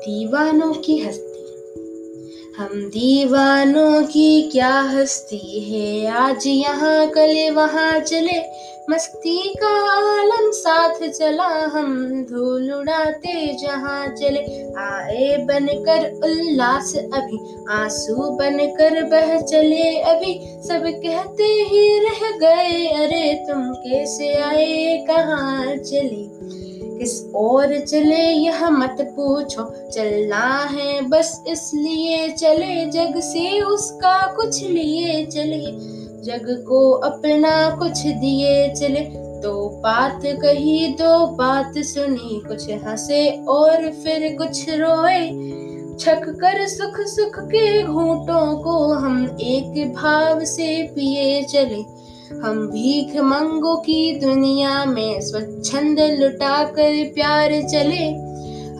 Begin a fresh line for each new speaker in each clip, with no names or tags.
दीवानों की हस्ती। हम दीवानों की क्या हस्ती है? आज यहाँ कल वहाँ चले। मस्ती का आलम साथ चला। हम धूल उड़ाते जहाँ चले। आए बनकर उल्लास अभी। आँसू बनकर बह चले अभी। सब कहते ही रह गए, अरे तुम कैसे आए? कहाँ चले? किस और चले, यह मत पूछो। चलना है बस इसलिए चले, जग से उसका कुछ लिए चले। जग को अपना कुछ दिए चले। दो बात कही, दो बात सुनी। कुछ हंसे और फिर कुछ रोए। छक कर सुख सुख के घूटों को हम एक भाव से पिए चले। हम भीख मंगो की दुनिया में स्वच्छंद लुटा कर प्यार चले।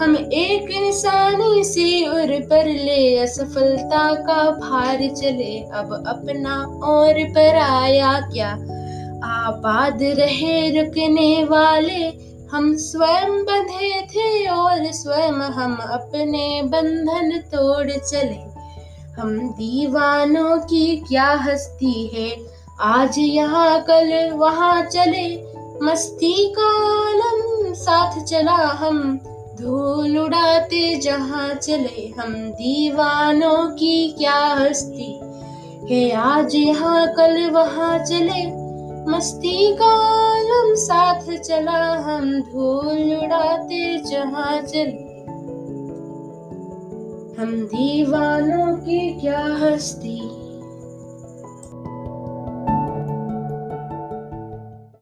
हम एक इंसानी सी उर पर ले, असफलता का भार चले। अब अपना और पर आया क्या? आबाद रहे रुकने वाले। हम स्वयं बंधे थे और स्वयं हम अपने बंधन तोड़ चले। हम दीवानों की क्या हस्ती है? आज यहाँ कल वहाँ चले, मस्ती का साथ चला हम। धूल उड़ाते जहाँ चले हम, दीवानों की क्या हस्ती। है आज यहाँ कल वहाँ चले, मस्ती का आलम साथ चला हम। धूल उड़ाते जहाँ चले, हम दीवानों की क्या हस्ती।